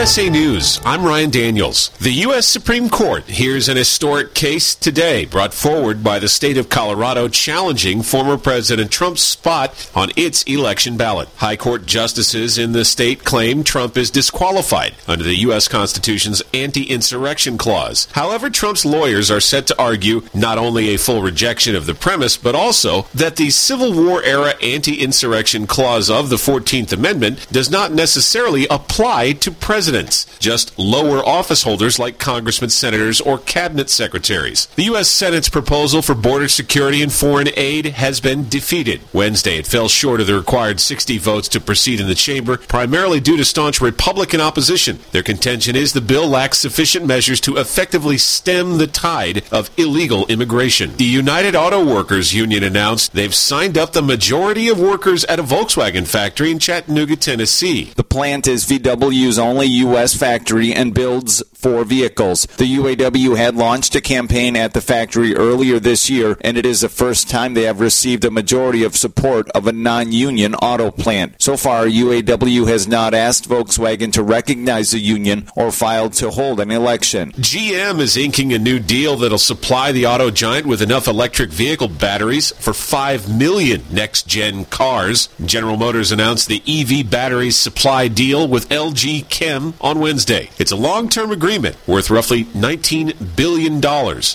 USA News, I'm Ryan Daniels. The U.S. Supreme Court hears an historic case today brought forward by the state of Colorado challenging former President Trump's spot on its election ballot. High Court justices in the state claim Trump is disqualified under the U.S. Constitution's anti insurrection clause. However, Trump's lawyers are set to argue not only a full rejection of the premise, but also that the Civil War era anti insurrection clause of the 14th Amendment does not necessarily apply to presidents presidents, just lower office holders like congressmen, senators, or cabinet secretaries. The U.S. Senate's proposal for border security and foreign aid has been defeated. Wednesday, it fell short of the required 60 votes to proceed in the chamber, primarily due to staunch Republican opposition. Their contention is the bill lacks sufficient measures to effectively stem the tide of illegal immigration. The United Auto Workers Union announced they've signed up the majority of workers at a Volkswagen factory in Chattanooga, Tennessee. The plant is VW's only U.S. factory and builds four vehicles. The UAW had launched a campaign at the factory earlier this year, and it is the first time they have received a majority of support of a non union auto plant. So far, UAW has not asked Volkswagen to recognize the union or filed to hold an election. GM is inking a new deal that'll supply the auto giant with enough electric vehicle batteries for 5 million next gen cars. General Motors announced the EV battery supply deal with LG Chem on Wednesday. It's a long term agreement worth roughly $19 billion.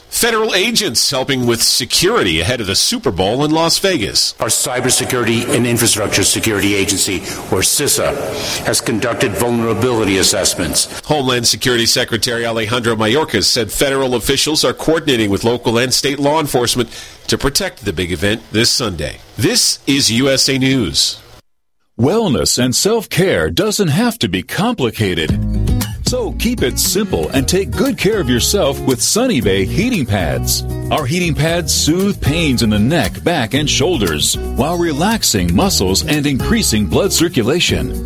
Federal agents helping with security ahead of the Super Bowl in Las Vegas. Our Cybersecurity and Infrastructure Security Agency, or CISA, has conducted vulnerability assessments. Homeland Security Secretary Alejandro Mayorkas said federal officials are coordinating with local and state law enforcement to protect the big event this Sunday. This is USA News. Wellness and self care doesn't have to be complicated. So keep it simple and take good care of yourself with Sunny Bay heating pads. Our heating pads soothe pains in the neck, back, and shoulders while relaxing muscles and increasing blood circulation.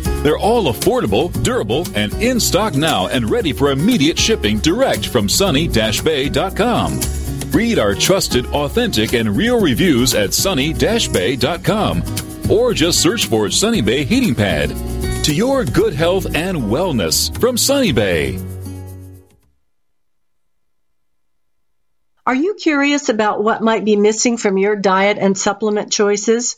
They're all affordable, durable, and in stock now and ready for immediate shipping direct from sunny-bay.com. Read our trusted, authentic, and real reviews at sunny-bay.com or just search for Sunny Bay Heating Pad. To your good health and wellness from Sunny Bay. Are you curious about what might be missing from your diet and supplement choices?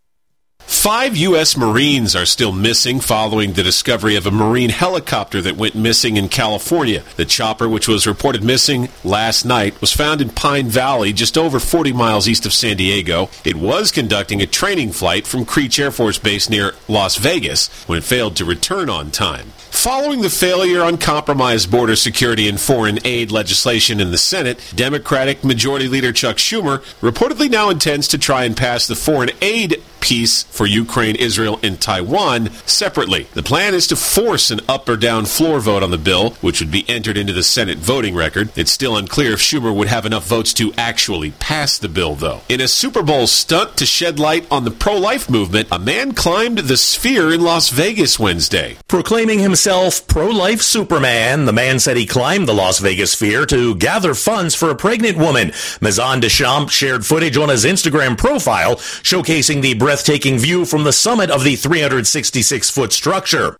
Five U.S. Marines are still missing following the discovery of a Marine helicopter that went missing in California. The chopper, which was reported missing last night, was found in Pine Valley, just over 40 miles east of San Diego. It was conducting a training flight from Creech Air Force Base near Las Vegas when it failed to return on time. Following the failure on compromised border security and foreign aid legislation in the Senate, Democratic Majority Leader Chuck Schumer reportedly now intends to try and pass the foreign aid piece for Ukraine, Israel, and Taiwan separately. The plan is to force an up or down floor vote on the bill, which would be entered into the Senate voting record. It's still unclear if Schumer would have enough votes to actually pass the bill, though. In a Super Bowl stunt to shed light on the pro life movement, a man climbed the sphere in Las Vegas Wednesday. Proclaiming himself pro life Superman, the man said he climbed the Las Vegas sphere to gather funds for a pregnant woman. Maison Deschamps shared footage on his Instagram profile showcasing the breathtaking view from the summit of the 366 foot structure.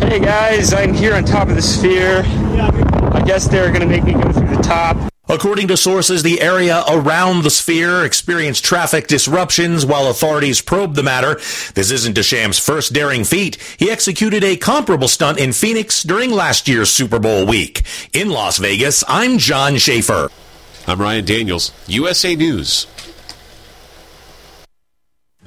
Hey guys, I'm here on top of the sphere. I guess they're going to make me go through the top. According to sources, the area around the sphere experienced traffic disruptions while authorities probed the matter. This isn't Deschamps' first daring feat. He executed a comparable stunt in Phoenix during last year's Super Bowl week. In Las Vegas, I'm John Schaefer. I'm Ryan Daniels, USA News.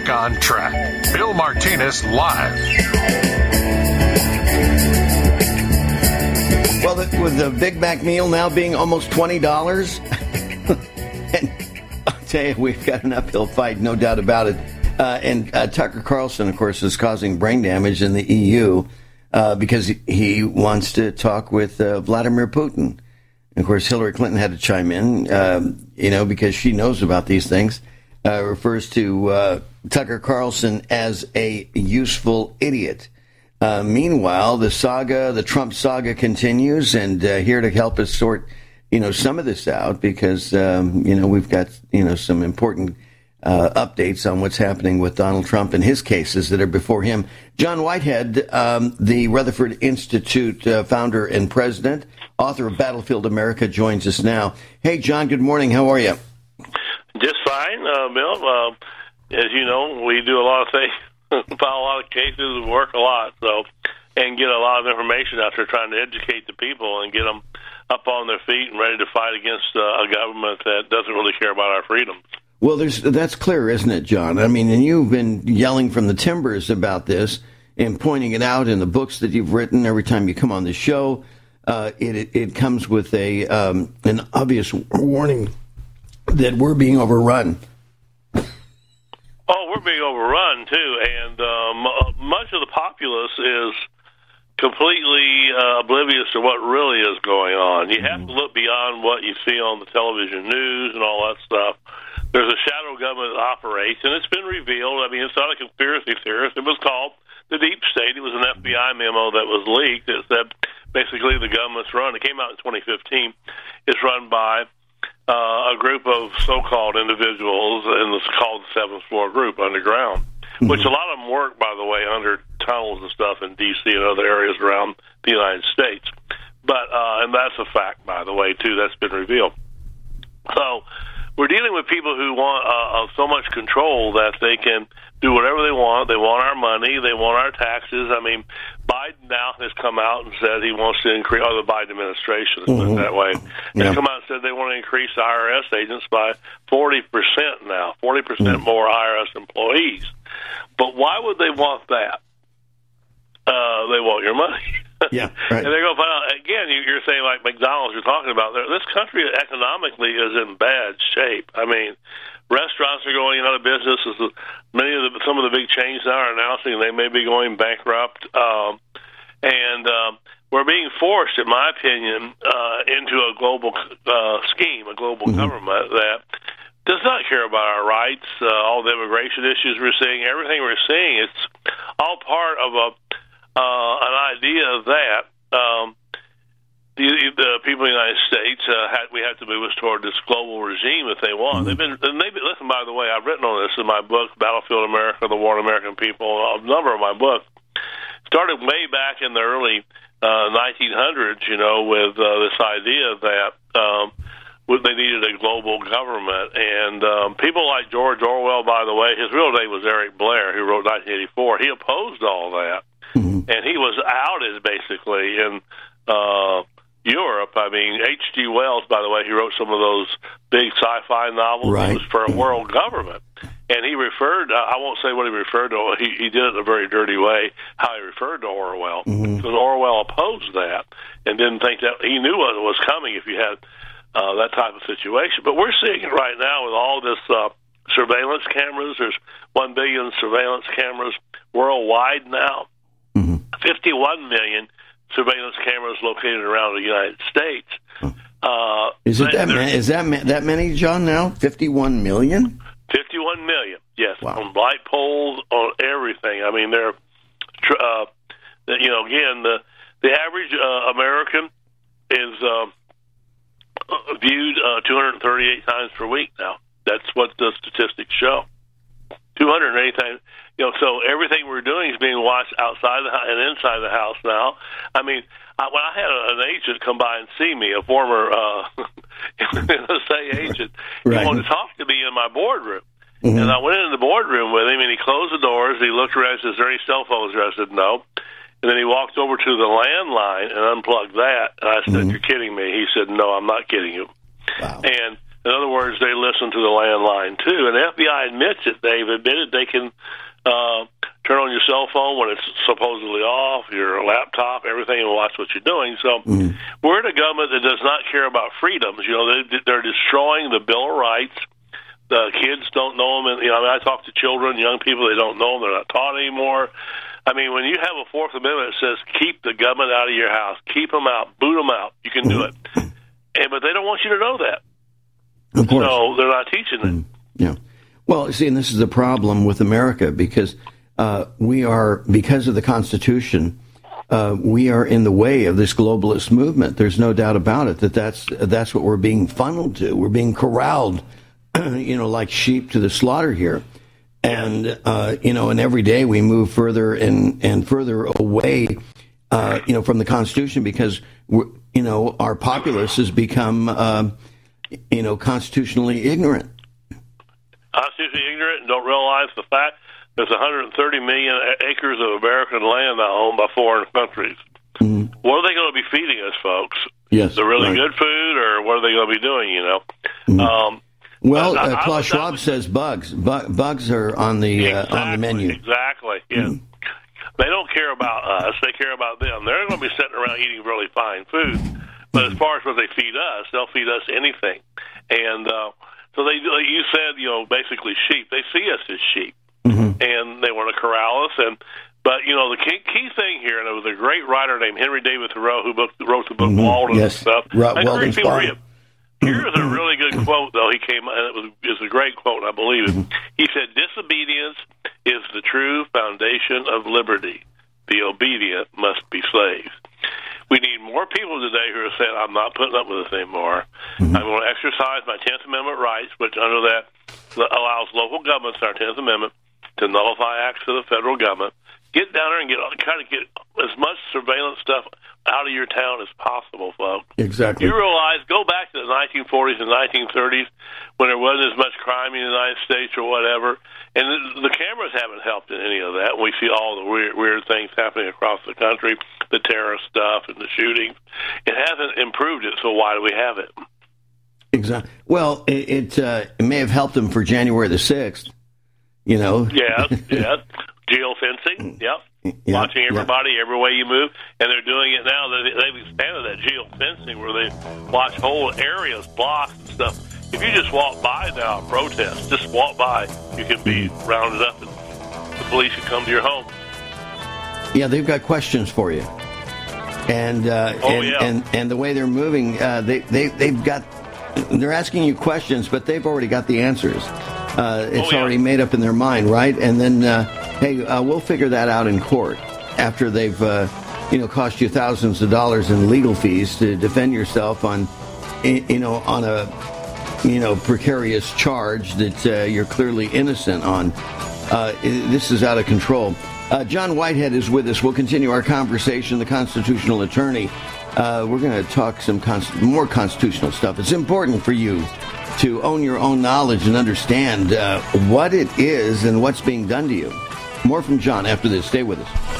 Back on track. Bill Martinez live. Well, with the Big Mac meal now being almost twenty dollars, and I'll tell you, we've got an uphill fight, no doubt about it. Uh, and uh, Tucker Carlson, of course, is causing brain damage in the EU uh, because he wants to talk with uh, Vladimir Putin. And of course, Hillary Clinton had to chime in, um, you know, because she knows about these things. Uh, refers to uh, Tucker Carlson as a useful idiot. Uh, meanwhile, the saga, the Trump saga continues, and uh, here to help us sort, you know, some of this out because um, you know we've got you know some important uh, updates on what's happening with Donald Trump and his cases that are before him. John Whitehead, um, the Rutherford Institute uh, founder and president, author of Battlefield America, joins us now. Hey, John. Good morning. How are you? Just fine, uh, Bill. As you know, we do a lot of things, file a lot of cases, work a lot, so and get a lot of information out there, trying to educate the people and get them up on their feet and ready to fight against uh, a government that doesn't really care about our freedoms. Well, there's that's clear, isn't it, John? I mean, and you've been yelling from the timbers about this and pointing it out in the books that you've written. Every time you come on the show, uh, it, it, it comes with a um, an obvious warning that we're being overrun. We're being overrun too, and um, much of the populace is completely uh, oblivious to what really is going on. You have to look beyond what you see on the television news and all that stuff. There's a shadow government that operates, and it's been revealed. I mean, it's not a conspiracy theorist. It was called the Deep State. It was an FBI memo that was leaked. It said basically the government's run. It came out in 2015. It's run by uh, a group of so-called individuals, and this called the Seventh Floor Group underground. Mm-hmm. Which a lot of them work, by the way, under tunnels and stuff in D.C. and other areas around the United States. But uh, and that's a fact, by the way, too. That's been revealed. So we're dealing with people who want uh, uh, so much control that they can do whatever they want. They want our money. They want our taxes. I mean, Biden now has come out and said he wants to increase, or the Biden administration has mm-hmm. that way, yeah. has come out and said they want to increase IRS agents by 40% now, 40% mm hmm more IRS employees. But why would they want that? Uh, they want your money. yeah, right. and they're going to find out again. You're saying like McDonald's. You're talking about there. This country economically is in bad shape. I mean, restaurants are going out of business. Many of the some of the big chains now are announcing they may be going bankrupt, um, and um, we're being forced, in my opinion, uh, into a global uh, scheme, a global mm-hmm. government that does not care about our rights, uh, all the immigration issues we're seeing, everything we're seeing. It's all part of a uh, an idea that um, the, the people in the United States uh, had, we have to move us toward this global regime if they want. Mm-hmm. They've been and they've been, listen. By the way, I've written on this in my book, Battlefield America: The War on American People. A number of my books started way back in the early uh, 1900s. You know, with uh, this idea that. Um, they needed a global government. And um, people like George Orwell, by the way, his real name was Eric Blair, who wrote 1984. He opposed all that, mm-hmm. and he was outed basically in uh, Europe. I mean, H.G. Wells, by the way, he wrote some of those big sci-fi novels. Right. It was for a world government. And he referred, uh, I won't say what he referred to, he, he did it in a very dirty way, how he referred to Orwell. Mm-hmm. Because Orwell opposed that and didn't think that, he knew what was coming if you had uh, that type of situation. But we're seeing it right now with all this uh, surveillance cameras. There's 1 billion surveillance cameras worldwide now, mm-hmm. 51 million surveillance cameras located around the United States. Uh, is it that many, is that that many, John? Now, 51 million. 51 million. Yes, wow. on light poles, on everything. I mean, they're, uh, you know, again, the the average uh, American is. Uh, uh, viewed uh, 238 times per week now. That's what the statistics show. 280 times. You know, so everything we're doing is being watched outside the house and inside the house now. I mean, I, when I had an agent come by and see me, a former uh, NSA agent, right. he wanted to talk to me in my boardroom. Mm-hmm. And I went into the boardroom with him, and he closed the doors. He looked around and said, Is there any cell phones there? I said, No. And then he walked over to the landline and unplugged that. And I said, mm-hmm. "You're kidding me." He said, "No, I'm not kidding you." Wow. And in other words, they listen to the landline too. And the FBI admits it. They've admitted they can uh, turn on your cell phone when it's supposedly off, your laptop, everything, and watch what you're doing. So mm-hmm. we're in a government that does not care about freedoms. You know, they, they're destroying the Bill of Rights. The kids don't know them, and you know, I, mean, I talk to children, young people. They don't know them. They're not taught anymore. I mean, when you have a Fourth Amendment that says keep the government out of your house, keep them out, boot them out, you can do it. And but they don't want you to know that. Of course. So they're not teaching it. Mm, yeah. Well, see, and this is the problem with America because uh, we are because of the Constitution. Uh, we are in the way of this globalist movement. There's no doubt about it that that's that's what we're being funneled to. We're being corralled, you know, like sheep to the slaughter here and uh, you know, and every day we move further and and further away, uh, you know, from the Constitution because you know our populace has become, uh, you know, constitutionally ignorant. Constitutionally ignorant and don't realize the fact there's 130 million acres of American land now owned by foreign countries. Mm-hmm. What are they going to be feeding us, folks? Yes, the really right. good food, or what are they going to be doing? You know. Mm-hmm. Um, well, uh, Klaus Schwab says bugs. Bu- bugs are on the exactly, uh, on the menu. Exactly. Yeah. Mm. They don't care about us. They care about them. They're going to be sitting around eating really fine food. But as far as what they feed us, they'll feed us anything. And uh, so they, like you said, you know, basically sheep. They see us as sheep, mm-hmm. and they want to corral us. And but you know, the key, key thing here, and it was a great writer named Henry David Thoreau who book, wrote the book mm-hmm. Walden yes. and stuff. Right, Walden Here's a really good quote, though. He came, and it was is a great quote, I believe it. He said, "Disobedience is the true foundation of liberty. The obedient must be slaves." We need more people today who are saying, "I'm not putting up with this anymore. Mm-hmm. I'm going to exercise my Tenth Amendment rights, which under that allows local governments, our Tenth Amendment, to nullify acts of the federal government. Get down there and get kind of get as much surveillance stuff out of your town as possible, folks. Exactly. You realize, go back to the 1940s and 1930s when there wasn't as much crime in the United States or whatever, and the, the cameras haven't helped in any of that. We see all the weird, weird things happening across the country, the terrorist stuff and the shootings. It hasn't improved it, so why do we have it? Exactly. Well, it it, uh, it may have helped them for January the sixth. You know. Yeah. Yeah. Geofencing. Yep yeah, watching everybody yeah. every way you move, and they're doing it now. They've expanded that geofencing where they watch whole areas, blocks, and stuff. If you just walk by now, protest, just walk by, you can be rounded up, and the police can come to your home. Yeah, they've got questions for you, and uh, oh, and, yeah. and and the way they're moving, uh, they they they've got they're asking you questions, but they've already got the answers. Uh, it's oh, yeah. already made up in their mind, right? And then, uh, hey, uh, we'll figure that out in court after they've, uh, you know, cost you thousands of dollars in legal fees to defend yourself on, you know, on a, you know, precarious charge that uh, you're clearly innocent on. Uh, this is out of control. Uh, John Whitehead is with us. We'll continue our conversation. The constitutional attorney. Uh, we're going to talk some const- more constitutional stuff. It's important for you to own your own knowledge and understand uh, what it is and what's being done to you. More from John after this. Stay with us.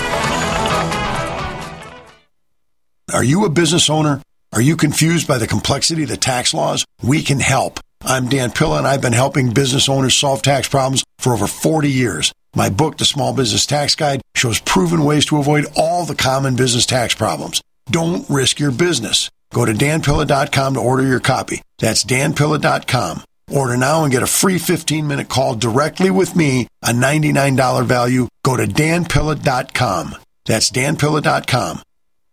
Are you a business owner? Are you confused by the complexity of the tax laws? We can help. I'm Dan Pilla, and I've been helping business owners solve tax problems for over 40 years. My book, The Small Business Tax Guide, shows proven ways to avoid all the common business tax problems. Don't risk your business. Go to danpilla.com to order your copy. That's danpilla.com. Order now and get a free 15 minute call directly with me, a $99 value. Go to danpilla.com. That's danpilla.com.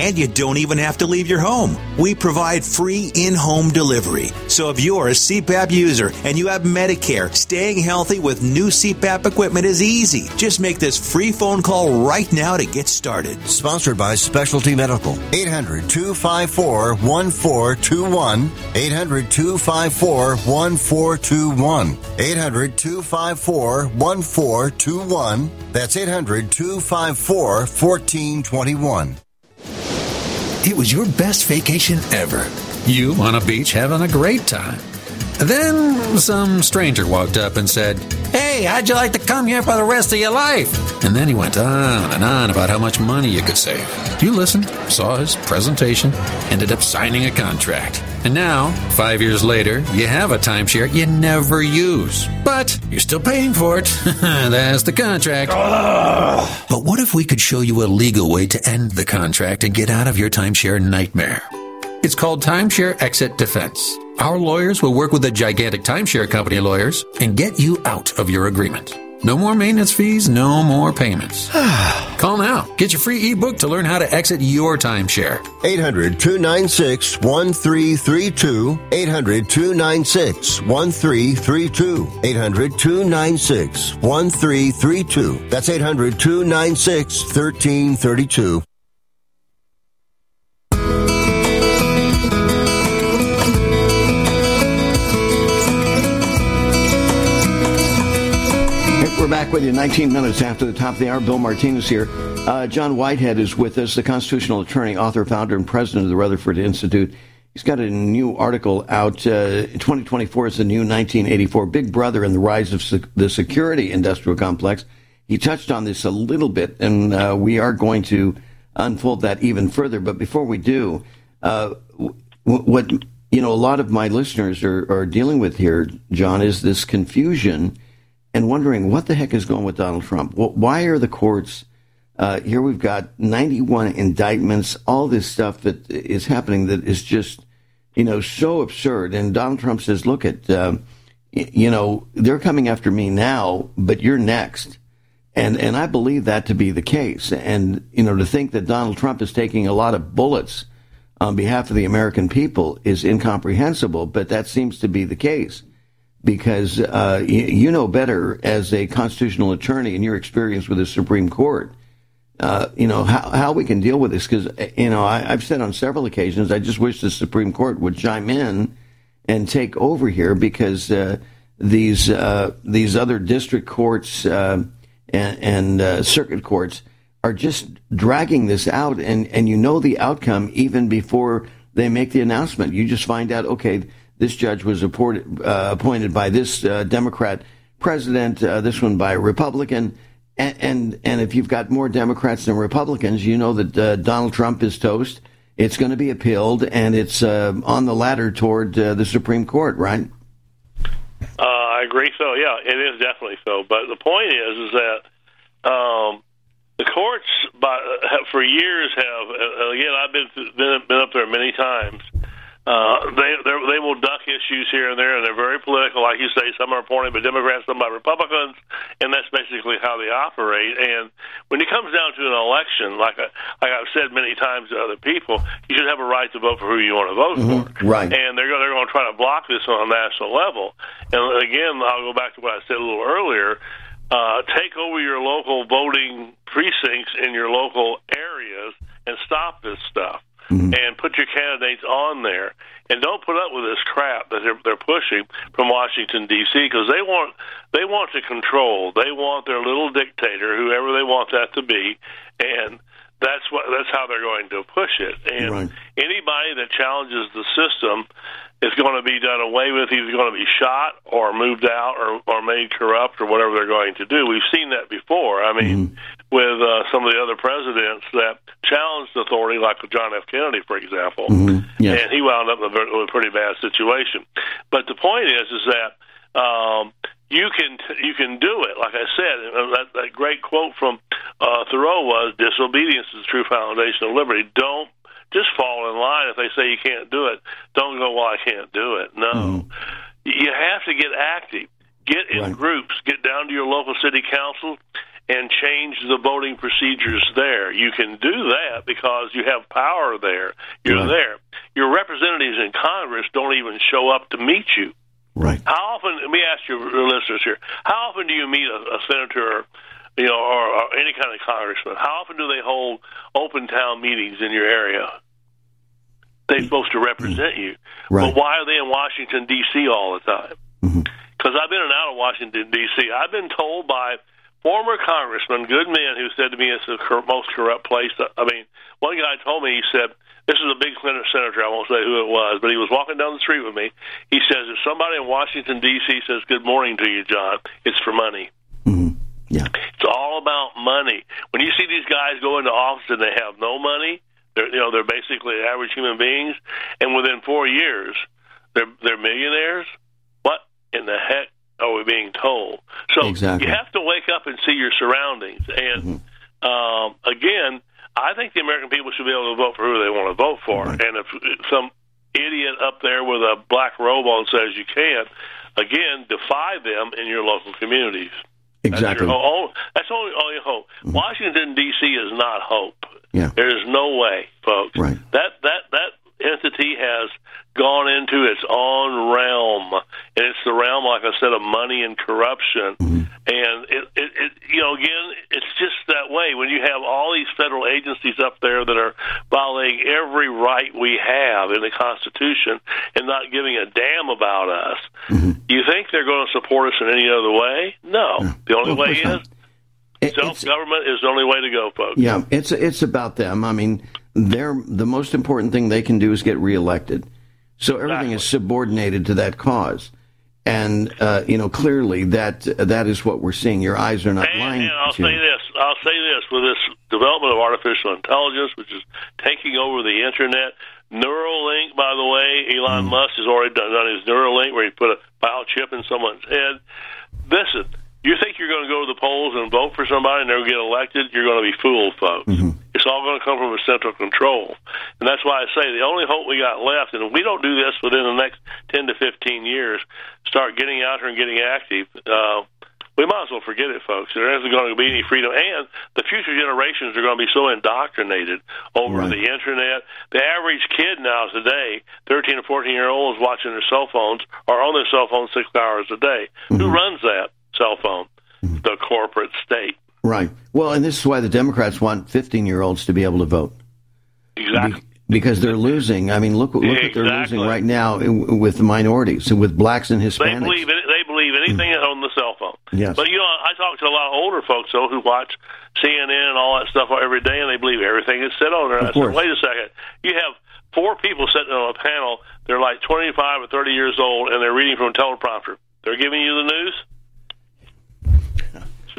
You don't even have to leave your home. We provide free in home delivery. So if you're a CPAP user and you have Medicare, staying healthy with new CPAP equipment is easy. Just make this free phone call right now to get started. Sponsored by Specialty Medical. 800 254 1421. 800 254 1421. 800 254 1421. That's 800 254 1421. It was your best vacation ever. You on a beach having a great time. Then some stranger walked up and said, Hey, how'd you like to come here for the rest of your life? And then he went on and on about how much money you could save. You listened, saw his presentation, ended up signing a contract. And now, five years later, you have a timeshare you never use. But you're still paying for it. That's the contract. But what if we could show you a legal way to end the contract and get out of your timeshare nightmare? It's called Timeshare Exit Defense. Our lawyers will work with the gigantic timeshare company lawyers and get you out of your agreement. No more maintenance fees, no more payments. Call now. Get your free ebook to learn how to exit your timeshare. 800 296 1332. 800 296 1332. 800 296 1332. That's 800 296 1332. We're back with you 19 minutes after the top of the hour. Bill Martinez here. Uh, John Whitehead is with us, the constitutional attorney, author, founder, and president of the Rutherford Institute. He's got a new article out. Uh, 2024 is the new 1984 Big Brother and the Rise of the Security Industrial Complex. he touched on this a little bit, and uh, we are going to unfold that even further. But before we do, uh, what you know, a lot of my listeners are, are dealing with here, John, is this confusion and wondering what the heck is going with Donald Trump. Why are the courts? Uh, here we've got 91 indictments, all this stuff that is happening that is just, you know, so absurd. And Donald Trump says, look at, uh, you know, they're coming after me now, but you're next. And, and I believe that to be the case. And, you know, to think that Donald Trump is taking a lot of bullets on behalf of the American people is incomprehensible, but that seems to be the case because uh, you, know better as a constitutional attorney and your experience with the Supreme Court. Uh, you know how, how we can deal with this because you know I, have said on several occasions I just wish the Supreme Court would chime in and take over here because uh, these uh, these other district courts uh, and, and uh, circuit courts are just dragging this out, and, and you know the outcome even before they make the announcement. You just find out, okay, this judge was appointed, uh, appointed by this uh, Democrat president, uh, this one by a Republican. And, and, and if you've got more Democrats than Republicans, you know that uh, Donald Trump is toast. It's going to be appealed, and it's uh, on the ladder toward uh, the Supreme Court, right? I agree. So yeah, it is definitely so. But the point is, is that um, the courts, by, for years, have again. I've been been, been up there many times. Uh, they they will duck issues here and there, and they're very political. Like you say, some are appointed by Democrats, some by Republicans, and that's basically how they operate. And when it comes down to an election, like I, like I've said many times to other people, you should have a right to vote for who you want to vote mm-hmm. for. Right. And they're going they're going to try to block this on a national level. And again, I'll go back to what I said a little earlier uh, take over your local voting precincts in your local areas and stop this stuff. Mm-hmm. And put your candidates on there, and don't put up with this crap that they're, they're pushing from Washington D.C. because they want they want to control. They want their little dictator, whoever they want that to be, and that's what that's how they're going to push it. And right. anybody that challenges the system is going to be done away with. He's going to be shot or moved out or, or made corrupt or whatever they're going to do. We've seen that before. I mean, mm-hmm. With uh, some of the other presidents that challenged authority, like John F. Kennedy, for example, mm-hmm. yes. and he wound up in a, in a pretty bad situation. But the point is, is that. Um, you can you can do it. Like I said, that, that great quote from uh, Thoreau was, "Disobedience is the true foundation of liberty." Don't just fall in line. If they say you can't do it, don't go, well, I can't do it. No. Mm-hmm. You have to get active. Get in right. groups. Get down to your local city council and change the voting procedures there. You can do that because you have power there. You're right. there. Your representatives in Congress don't even show up to meet you. Right. How often? Let me ask your listeners here. How often do you meet a, a senator or, you know, or, or any kind of congressman, how often do they hold open town meetings in your area? They're supposed to represent you. Right. But why are they in Washington D.C. all the time? Mm-hmm. Because mm-hmm. I've been in and out of Washington D.C. I've been told by former congressman, good men, who said to me it's the most corrupt place. I mean, one guy told me he said this is a big senator. I won't say who it was, but he was walking down the street with me. He says if somebody in Washington D.C. says good morning to you, John, it's for money. Mm-hmm. Yeah. It's all about money. When you see these guys go into office and they have no money, they're you know they're basically average human beings, and within four years, they're they're millionaires. What in the heck are we being told? So exactly. you have to wake up and see your surroundings. And mm-hmm. um, again, I think the American people should be able to vote for who they want to vote for. Right. And if some idiot up there with a black robe on says you can't, again, defy them in your local communities. Exactly. That's, your, that's only hope. Mm-hmm. Washington D.C. is not hope. Yeah. There is no way, folks. Right. That that that entity has gone into its own realm, and it's the realm, like I said, of money and corruption. Mm-hmm. And it, it, it, you know, again, it's just that way. When you have all these federal agencies up there that are violating every right we have in the Constitution and not giving a damn about us, mm-hmm. you think they're going to support us in any other way? No. The only well, way is. Self government is the only way to go, folks. Yeah, it's it's about them. I mean, they're the most important thing they can do is get reelected. So everything exactly. is subordinated to that cause. And uh, you know clearly that that is what we're seeing. Your eyes are not and, lying. And I'll say this: I'll say this with this development of artificial intelligence, which is taking over the internet. Neuralink, by the way, Elon Mm. Musk has already done, done his Neuralink, where he put a biochip in someone's head. Listen, you think you're going to go to the polls and vote for somebody and to get elected? You're going to be fooled, folks. It's all going to come from a central control, and that's why I say the only hope we got left, and if we don't do this within the next ten to fifteen years, start getting out here and getting active. Uh, we might as well forget it, folks. There isn't going to be any freedom, and the future generations are going to be so indoctrinated over the internet. The average kid now today, thirteen or fourteen year olds, watching their cell phones are on their cell phone six hours a day. Who runs that cell phone? Mm-hmm. The corporate state. Right. Well, and this is why the Democrats want 15 year olds to be able to vote. Exactly. Because they're losing. I mean, look, look what they're losing right now with the minorities, with blacks and Hispanics. They believe it, they believe anything mm. on the cell phone. Yes. But you know, I talk to a lot of older folks though who watch CNN and all that stuff every day, and they believe everything is said on there. Of I said, wait a second, you have four people sitting on a panel. They're like 25 or 30 years old, and they're reading from a teleprompter. They're giving you the news.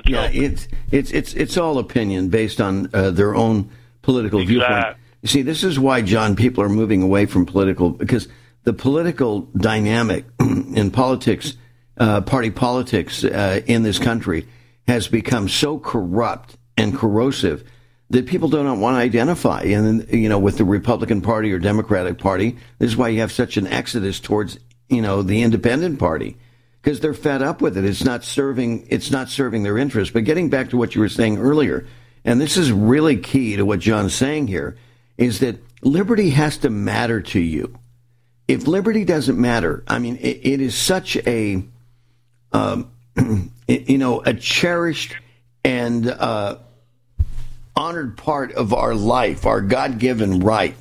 Yeah, it's it's it's it's all opinion based on uh, their own political viewpoint. You see, this is why John people are moving away from political because the political dynamic in politics, uh, party politics uh, in this country has become so corrupt and corrosive that people do not want to identify. And you know, with the Republican Party or Democratic Party, this is why you have such an exodus towards you know the Independent Party because they're fed up with it. It's not serving. It's not serving their interest. But getting back to what you were saying earlier, and this is really key to what John's saying here, is that liberty has to matter to you. If liberty doesn't matter, I mean, it, it is such a, um, you know, a cherished and uh, honored part of our life, our God-given right.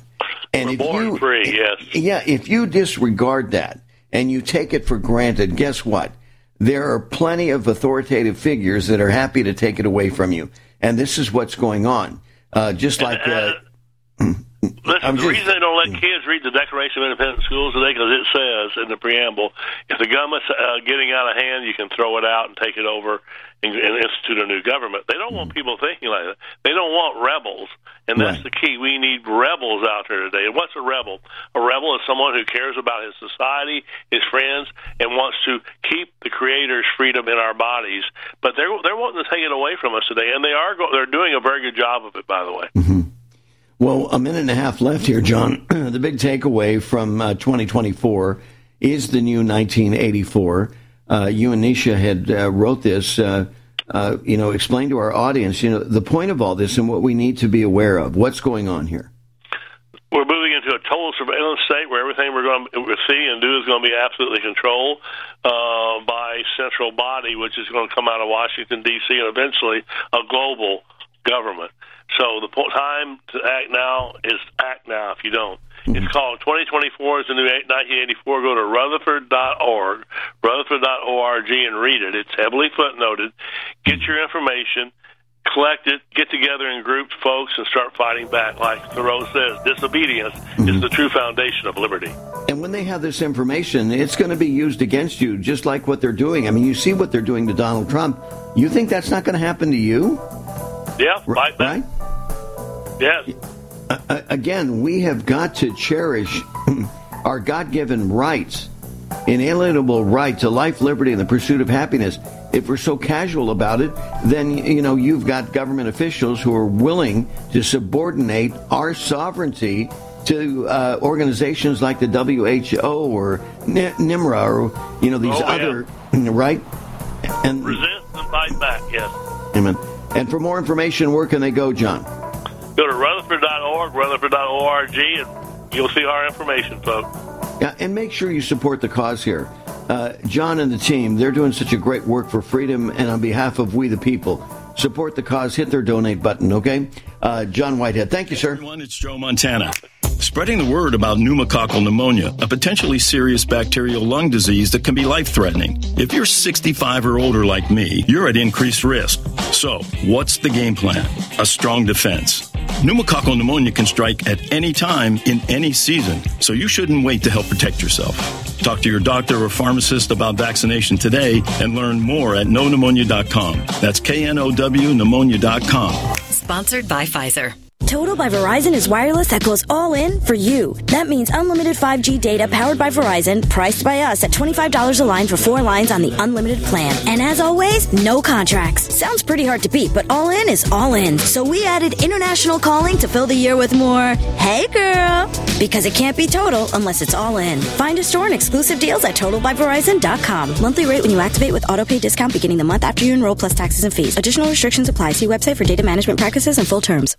And We're if born you, free, yes. yeah, if you disregard that and you take it for granted, guess what? There are plenty of authoritative figures that are happy to take it away from you. And this is what's going on. Uh, just like, uh, Listen, the reason they don't let mm. kids read the Declaration of Independent Schools today because it says in the preamble, if the government's uh, getting out of hand, you can throw it out and take it over and, and institute a new government. They don't want mm. people thinking like that. They don't want rebels, and that's the key. We need rebels out there today. And what's a rebel? A rebel is someone who cares about his society, his friends, and wants to keep the Creator's freedom in our bodies. But they're they're wanting to take it away from us today, and they are go- they're doing a very good job of it, by the way. Mm-hmm. Well, a minute and a half left here, John. the big takeaway from uh, 2024 is the new 1984. Uh, you and Nisha had uh, wrote this. Uh, uh, you know, explain to our audience. You know, the point of all this and what we need to be aware of. What's going on here? we're moving into a total surveillance state where everything we're going to see and do is going to be absolutely controlled uh, by central body, which is going to come out of Washington D.C. and eventually a global government. So the po- time to act now is act now. If you don't, it's mm-hmm. called 2024 is the new 1984. Go to Rutherford.org, Rutherford.org, and read it. It's heavily footnoted. Get mm-hmm. your information collect it, get together in groups, folks, and start fighting back. Like Thoreau says, disobedience is mm-hmm. the true foundation of liberty. And when they have this information, it's going to be used against you, just like what they're doing. I mean, you see what they're doing to Donald Trump. You think that's not going to happen to you? Yeah, right. back. Yes. Uh, again, we have got to cherish our God given rights, inalienable right to life, liberty, and the pursuit of happiness. If we're so casual about it, then, you know, you've got government officials who are willing to subordinate our sovereignty to uh, organizations like the WHO or N- NIMRA or, you know, these Oh, yeah. other, right? And, Resist and fight back. Yes. Amen. And for more information, where can they go, John? Go to Rutherford.org, Rutherford.org, and you'll see our information, folks. Yeah, and make sure you support the cause here. Uh, John and the team, they're doing such a great work for freedom and on behalf of we the people. Support the cause, hit their donate button, okay? Uh, John Whitehead, thank you, sir. Everyone, it's Joe Montana. Spreading the word about pneumococcal pneumonia, a potentially serious bacterial lung disease that can be life threatening. If you're 65 or older like me, you're at increased risk. So, what's the game plan? A strong defense. Pneumococcal pneumonia can strike at any time in any season, so you shouldn't wait to help protect yourself. Talk to your doctor or pharmacist about vaccination today and learn more at knowpneumonia.com. That's K N O W pneumonia.com. Sponsored by Pfizer. Total by Verizon is wireless that goes all in for you. That means unlimited 5G data powered by Verizon, priced by us at $25 a line for four lines on the unlimited plan. And as always, no contracts. Sounds pretty hard to beat, but all in is all in. So we added international calling to fill the year with more, hey girl, because it can't be total unless it's all in. Find a store and exclusive deals at totalbyverizon.com. Monthly rate when you activate with autopay discount beginning the month after you enroll plus taxes and fees. Additional restrictions apply. See website for data management practices and full terms.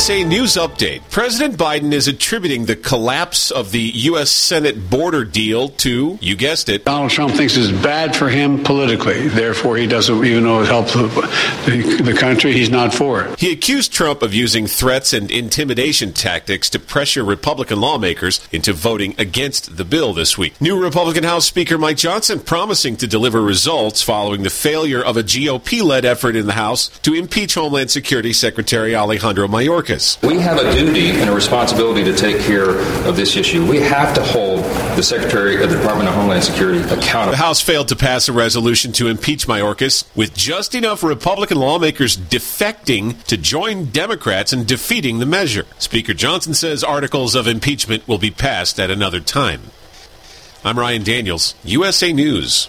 USA News Update. President Biden is attributing the collapse of the U.S. Senate border deal to, you guessed it, Donald Trump thinks it's bad for him politically. Therefore, he doesn't, even though it helps the, the, country, he's not for it. He accused Trump of using threats and intimidation tactics to pressure Republican lawmakers into voting against the bill this week. New Republican House Speaker Mike Johnson promising to deliver results following the failure of a GOP led effort in the House to impeach Homeland Security Secretary Alejandro Mayorkas. We have a duty and a responsibility to take care of this issue. We have to hold the Secretary of the Department of Homeland Security accountable. The House failed to pass a resolution to impeach Mayorkas, with just enough Republican lawmakers defecting to join Democrats in defeating the measure. Speaker Johnson says articles of impeachment will be passed at another time. I'm Ryan Daniels, USA News.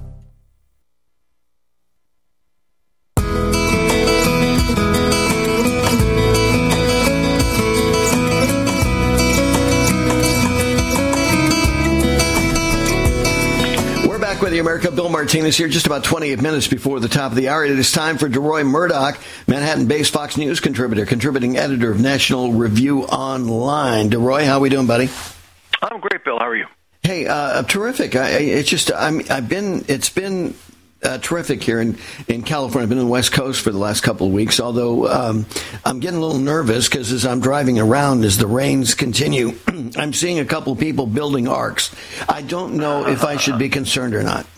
America. Bill Martinez here, just about 28 minutes before the top of the hour. It is time for DeRoy Murdock, Manhattan based Fox News contributor, contributing editor of National Review Online. DeRoy, how are we doing, buddy? I'm great, Bill. How are you? Hey, uh, terrific. I, it's just, I'm, I've been, it's been uh, terrific here in, in California. I've been on the West Coast for the last couple of weeks, although um, I'm getting a little nervous because as I'm driving around, as the rains continue, I'm seeing a couple of people building arks. I don't know if I should be concerned or not.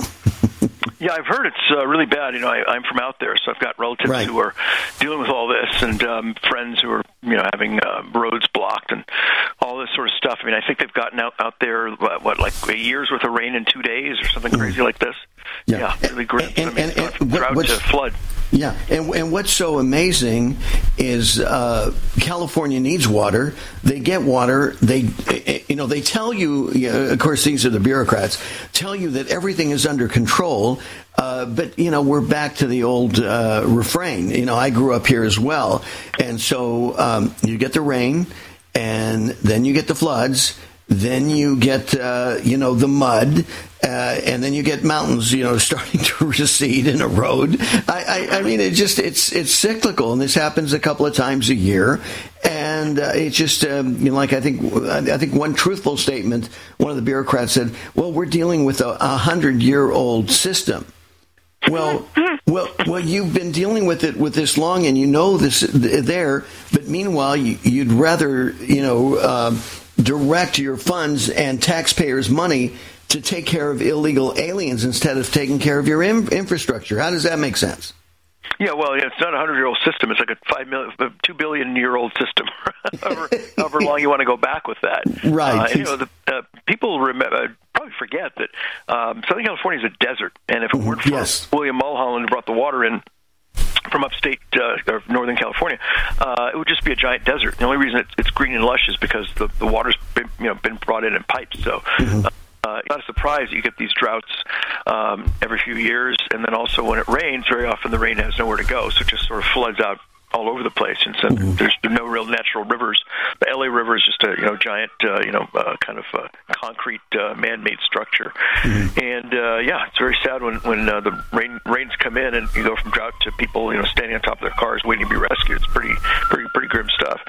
Yeah, I've heard it's uh, really bad. You know, I, I'm from out there, so I've got relatives Right. who are dealing with all this, and um, friends who are, you know, having uh, roads blocked and all this sort of stuff. I mean, I think they've gotten out out there what, what like a year's worth of rain in two days or something crazy like this. Yeah, really grim. I mean, and- and from drought what's- to flood. Yeah, and, and what's so amazing is uh, California needs water. They get water. They, you know, they tell you. you know, of course, these are the bureaucrats. Tell you that everything is under control. Uh, but you know, we're back to the old uh, refrain. You know, I grew up here as well, and so um, you get the rain, and then you get the floods. Then you get, uh, you know, the mud, uh, and then you get mountains, you know, starting to recede in a road. I, I, I mean, it just it's it's cyclical, and this happens a couple of times a year. And uh, it's just, um, you know, like I think I think one truthful statement, one of the bureaucrats said, "Well, we're dealing with a, a hundred year old system." Well, well, well. You've been dealing with it with this long, and you know this there. But meanwhile, you, you'd rather, you know, um, direct your funds and taxpayers' money to take care of illegal aliens instead of taking care of your in- infrastructure. How does that make sense? Yeah, well, it's not a hundred-year-old system. It's like a five million, two billion-year-old system. however, however long you want to go back with that, Right. Uh, you know, the, uh, people remember, probably forget that um, Southern California is a desert, and if it weren't for Yes. William Mulholland who brought the water in from upstate uh, or Northern California, uh, it would just be a giant desert. The only reason it's, it's green and lush is because the, the water's been, you know been brought in in pipes. So. Mm-hmm. Uh, uh, not a surprise that you get these droughts um, every few years, and then also when it rains, very often the rain has nowhere to go, so it just sort of floods out all over the place, and so Mm-hmm. there's no real natural rivers. The LA River is just a you know giant uh, you know uh, kind of uh, concrete uh, man-made structure, Mm-hmm. and uh, yeah, it's very sad when when uh, the rain rains come in and you go from drought to people you know standing on top of their cars waiting to be rescued. It's pretty pretty pretty grim stuff.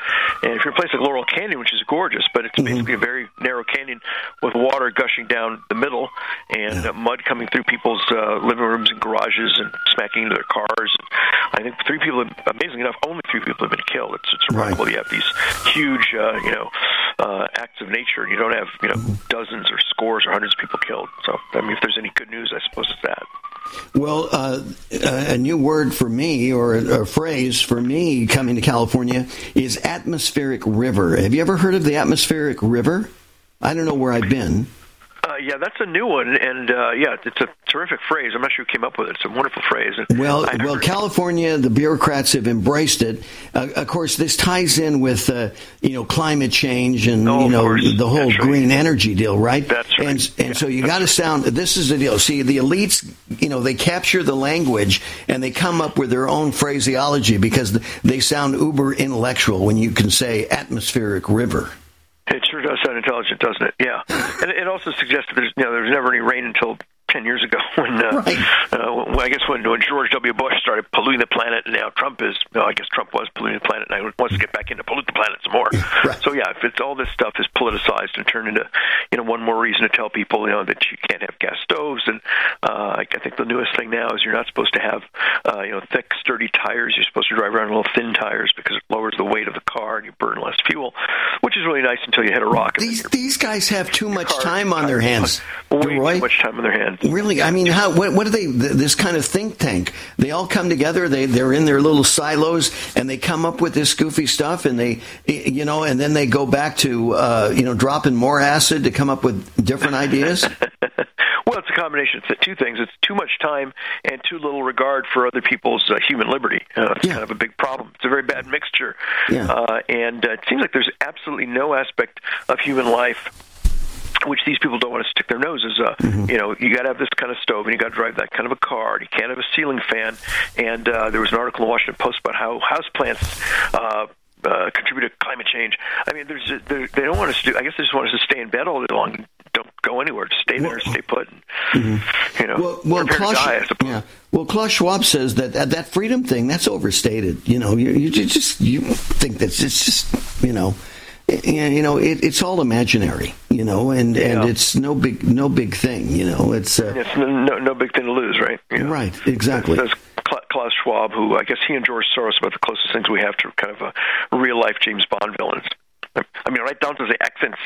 And if you're in a place like Laurel Canyon, which is gorgeous, but it's basically a very narrow canyon with water gushing down the middle and uh, mud coming through people's uh, living rooms and garages and smacking into their cars. And I think three people, amazingly enough, only three people have been killed. It's, it's remarkable. You have these huge, uh, you know, uh, acts of nature, and you don't have, you know, dozens or scores or hundreds of people killed. So, I mean, if there's any good news, I suppose it's that. Well, uh, a new word for me, or a, a phrase for me coming to California, is atmospheric river. Have you ever heard of the atmospheric river? I don't know where I've been. Uh, yeah, that's a new one, and uh, yeah, it's a terrific phrase. I'm not sure who came up with it. It's a wonderful phrase. Well, well, California, the bureaucrats have embraced it. Uh, of course, this ties in with uh, you know climate change and Oh, you know the whole That's right. green energy deal, right? That's right. And and so you got to sound. This is the deal. See, the elites, you know, they capture the language and they come up with their own phraseology because they sound uber intellectual when you can say atmospheric river. It sure does sound intelligent, doesn't it? Yeah, and it also suggests that there's you know there's never any rain until ten years ago when uh, uh, when, I guess when, when George W. Bush started polluting the planet, and now Trump is. No, I guess Trump was polluting the planet, and he wants to get back into pollute the planet some more. So yeah, if it's all this stuff is politicized and turned into you know one more reason to tell people you know that you can't have gas stoves, and uh, I I think the newest thing now is you're not supposed to have uh, you know thick, sturdy tires. You're supposed to drive around in little thin tires because it lowers the weight of the car and you burn less fuel, which is really nice until you hit a rock. These these guys have too much time on their hands. Way Roy? too much time on their hands. Really, I mean, how? What, what do they? th- This kind of think tank. They all come together. They they're in their little silos, and they come up with this goofy stuff, and they, you know, and then they go back to, uh, you know, dropping more acid to come up with different ideas. Well, it's a combination of two things. It's too much time and too little regard for other people's uh, human liberty. Uh, it's kind of a big problem. It's a very bad mixture. Yeah. Uh, and uh, it seems like there's absolutely no aspect of human life which these people don't want to stick their noses. Uh, You know, you got to have this kind of stove, and you got to drive that kind of a car. And you can't have a ceiling fan. And uh, there was an article in the Washington Post about how houseplants uh, uh, contribute to climate change. I mean, there's there, they don't want us to. do I guess they just want us to stay in bed all day long. Don't go anywhere. Just stay there, stay put. And, You know, Well, well, Klaus, die, yeah. Well, Klaus Schwab says that that, that freedom thing that's overstated. You know, you, you just you think that's it's just you know. You know, it, it's all imaginary, you know, and, and it's no big, no big thing, you know. It's uh, It's no, no, big thing to lose, right? You know? right, exactly. That's Klaus Schwab, who I guess he and George Soros are about the closest things we have to kind of a real life James Bond villains. I mean, right down to the accents.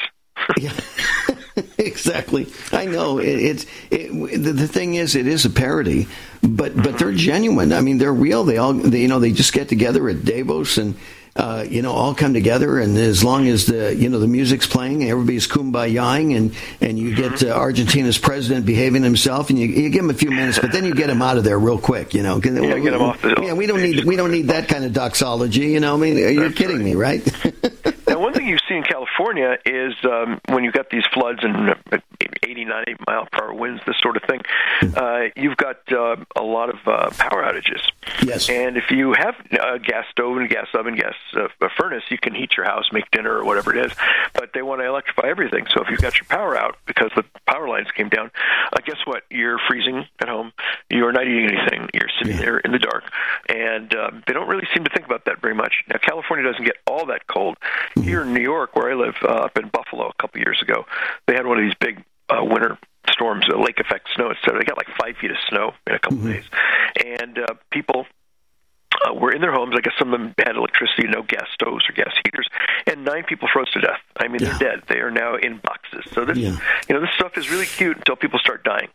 exactly. I know it, it's it, the, the thing is, it is a parody, but but they're genuine. I mean, they're real. They all, they, you know, they just get together at Davos and. Uh, you know, all come together, and as long as the you know the music's playing, and everybody's kumbayaing, and and you get uh, Argentina's president behaving himself, and you, you give him a few minutes, but then you get him out of there real quick. You know, Yeah, get him off the- yeah, we don't need we don't need that kind of doxology. You know, I mean, you're kidding me, right? Now, one thing you see in California is um, when you've got these floods and uh, 80, 90 mile per hour winds, this sort of thing, uh, you've got uh, a lot of uh, power outages. Yes. And if you have a gas stove and gas oven, gas uh, a furnace, you can heat your house, make dinner, or whatever it is. But they want to electrify everything. So if you've got your power out because the power lines came down, uh, guess what? You're freezing at home. You're not eating anything. You're sitting there in the dark. And um, they don't really seem to think about that very much. Now, California doesn't get all that cold. Here in New York, where I live, uh, up in Buffalo a couple years ago, they had one of these big uh, winter storms, uh, lake effect snow. So they got like five feet of snow in a couple days, and uh, people uh, were in their homes. I guess some of them had electricity, no gas stoves or gas heaters, and nine people froze to death. I mean, they're dead. They are now in boxes. So this, you know, this stuff is really cute until people start dying.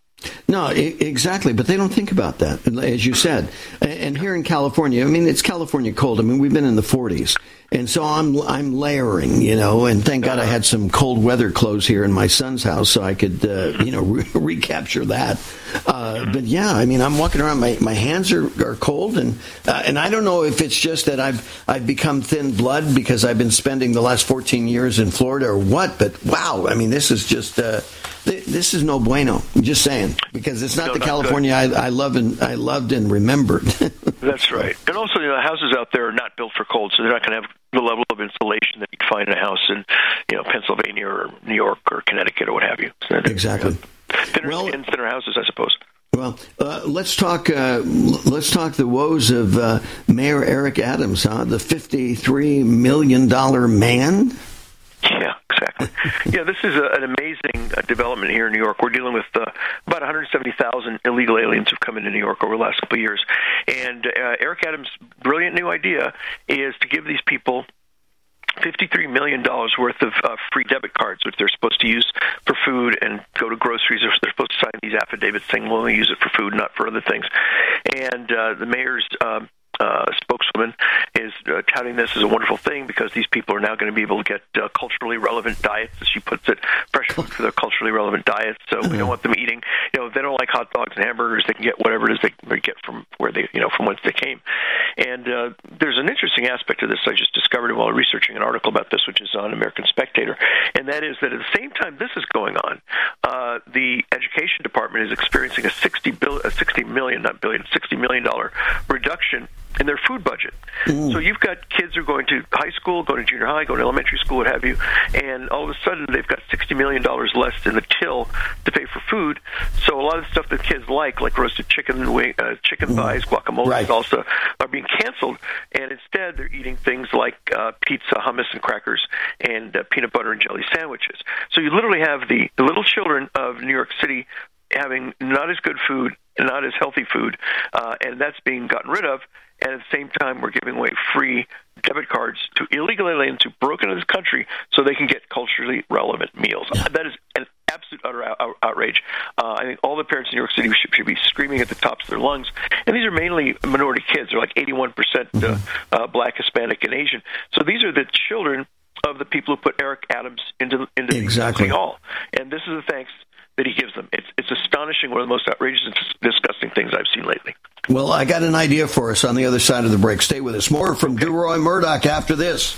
No, exactly, but they don't think about that, as you said. And here in California, I mean, it's California cold. I mean, we've been in the 40s, and so I'm I'm layering, you know. And thank God I had some cold weather clothes here in my son's house, so I could, uh, you know, re- recapture that. Uh, but yeah, I mean, I'm walking around. My, my hands are, are cold, and uh, and I don't know if it's just that I've I've become thin blood because I've been spending the last 14 years in Florida or what. But wow, I mean, this is just uh, th- this is no bueno. I'm just saying because it's not No, the not California I, I love and I loved and remembered. That's right. And also, you know, the houses out there are not built for cold, so they're not going to have the level of insulation that you'd find in a house in, you know, Pennsylvania or New York or Connecticut or what have you. So exactly. thinner skins, thinner houses, I suppose. Well, uh, let's talk. Uh, let's talk the woes of uh, Mayor Eric Adams, huh? The fifty-three million dollar man. Yeah, exactly. yeah, this is a, an amazing uh, development here in New York. We're dealing with uh, about 170,000 illegal aliens who've come into New York over the last couple of years. And uh, Eric Adams' brilliant new idea is to give these people $53 million worth of uh, free debit cards, which they're supposed to use for food and go to groceries. Or they're supposed to sign these affidavits saying we'll only use it for food, not for other things. And uh, the mayor's um, uh, spokeswoman is uh, touting this as a wonderful thing because these people are now going to be able to get uh, culturally relevant diets, as she puts it, fresh food for their culturally relevant diets. So we don't want them eating, you know, if they don't like hot dogs and hamburgers, they can get whatever it is they, get from where they, you know, from whence they came. And uh, there's an interesting aspect to this I just discovered while researching an article about this, which is on American Spectator, and that is that at the same time this is going on, uh, the education department is experiencing a 60 bill, a 60 million, not billion, 60 million dollar reduction in their food budget. So you've got kids who are going to high school, going to junior high, going to elementary school, what have you, and all of a sudden they've got sixty million dollars less in the till to pay for food. So a lot of the stuff that kids like, like roasted chicken, wing, uh, chicken thighs, guacamole, salsa, are being canceled, and instead they're eating things like uh, pizza, hummus, and crackers, and uh, peanut butter and jelly sandwiches. So you literally have the, the little children of New York City having not as good food, not as healthy food, uh, and that's being gotten rid of. And at the same time, we're giving away free debit cards to illegal aliens who broke into this country so they can get culturally relevant meals. That is an absolute utter out- outrage. Uh, I think all the parents in New York City should, should be screaming at the tops of their lungs. And these are mainly minority kids. They're like 81% uh, uh, black, Hispanic, and Asian. So these are the children of the people who put Eric Adams into into Exactly. City Hall. And this is the thanks that he gives them. It's it's astonishing. One of the most outrageous and disgusting things I've seen lately. Well, I got an idea for us on the other side of the break. Stay with us. More from DeRoy Murdock after this.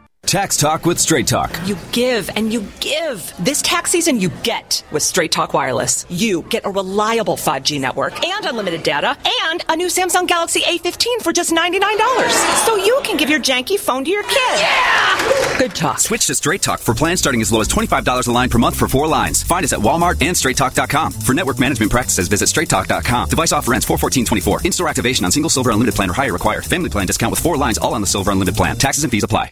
Tax Talk with Straight Talk. You give and you give. This tax season, you get with Straight Talk Wireless. You get a reliable 5G network and unlimited data and a new Samsung Galaxy A15 for just $99. So you can give your janky phone to your kid. Yeah! Good talk. Switch to Straight Talk for plans starting as low as $25 a line per month for four lines. Find us at Walmart and StraightTalk.com. For network management practices, visit StraightTalk.com. Device offer ends 41424. In-store activation on single silver unlimited plan or higher required. Family plan discount with four lines all on the silver unlimited plan. Taxes and fees apply.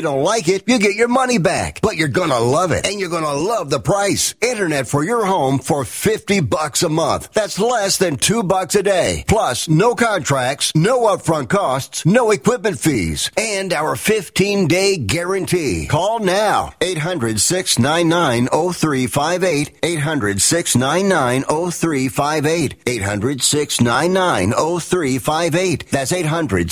don't like it, you get your money back. But you're gonna love it. And you're gonna love the price. Internet for your home for 50 bucks a month. That's less than 2 bucks a day. Plus, no contracts, no upfront costs, no equipment fees, and our 15 day guarantee. Call now. 800 699 0358. 800 699 0358. 800 699 0358. That's 800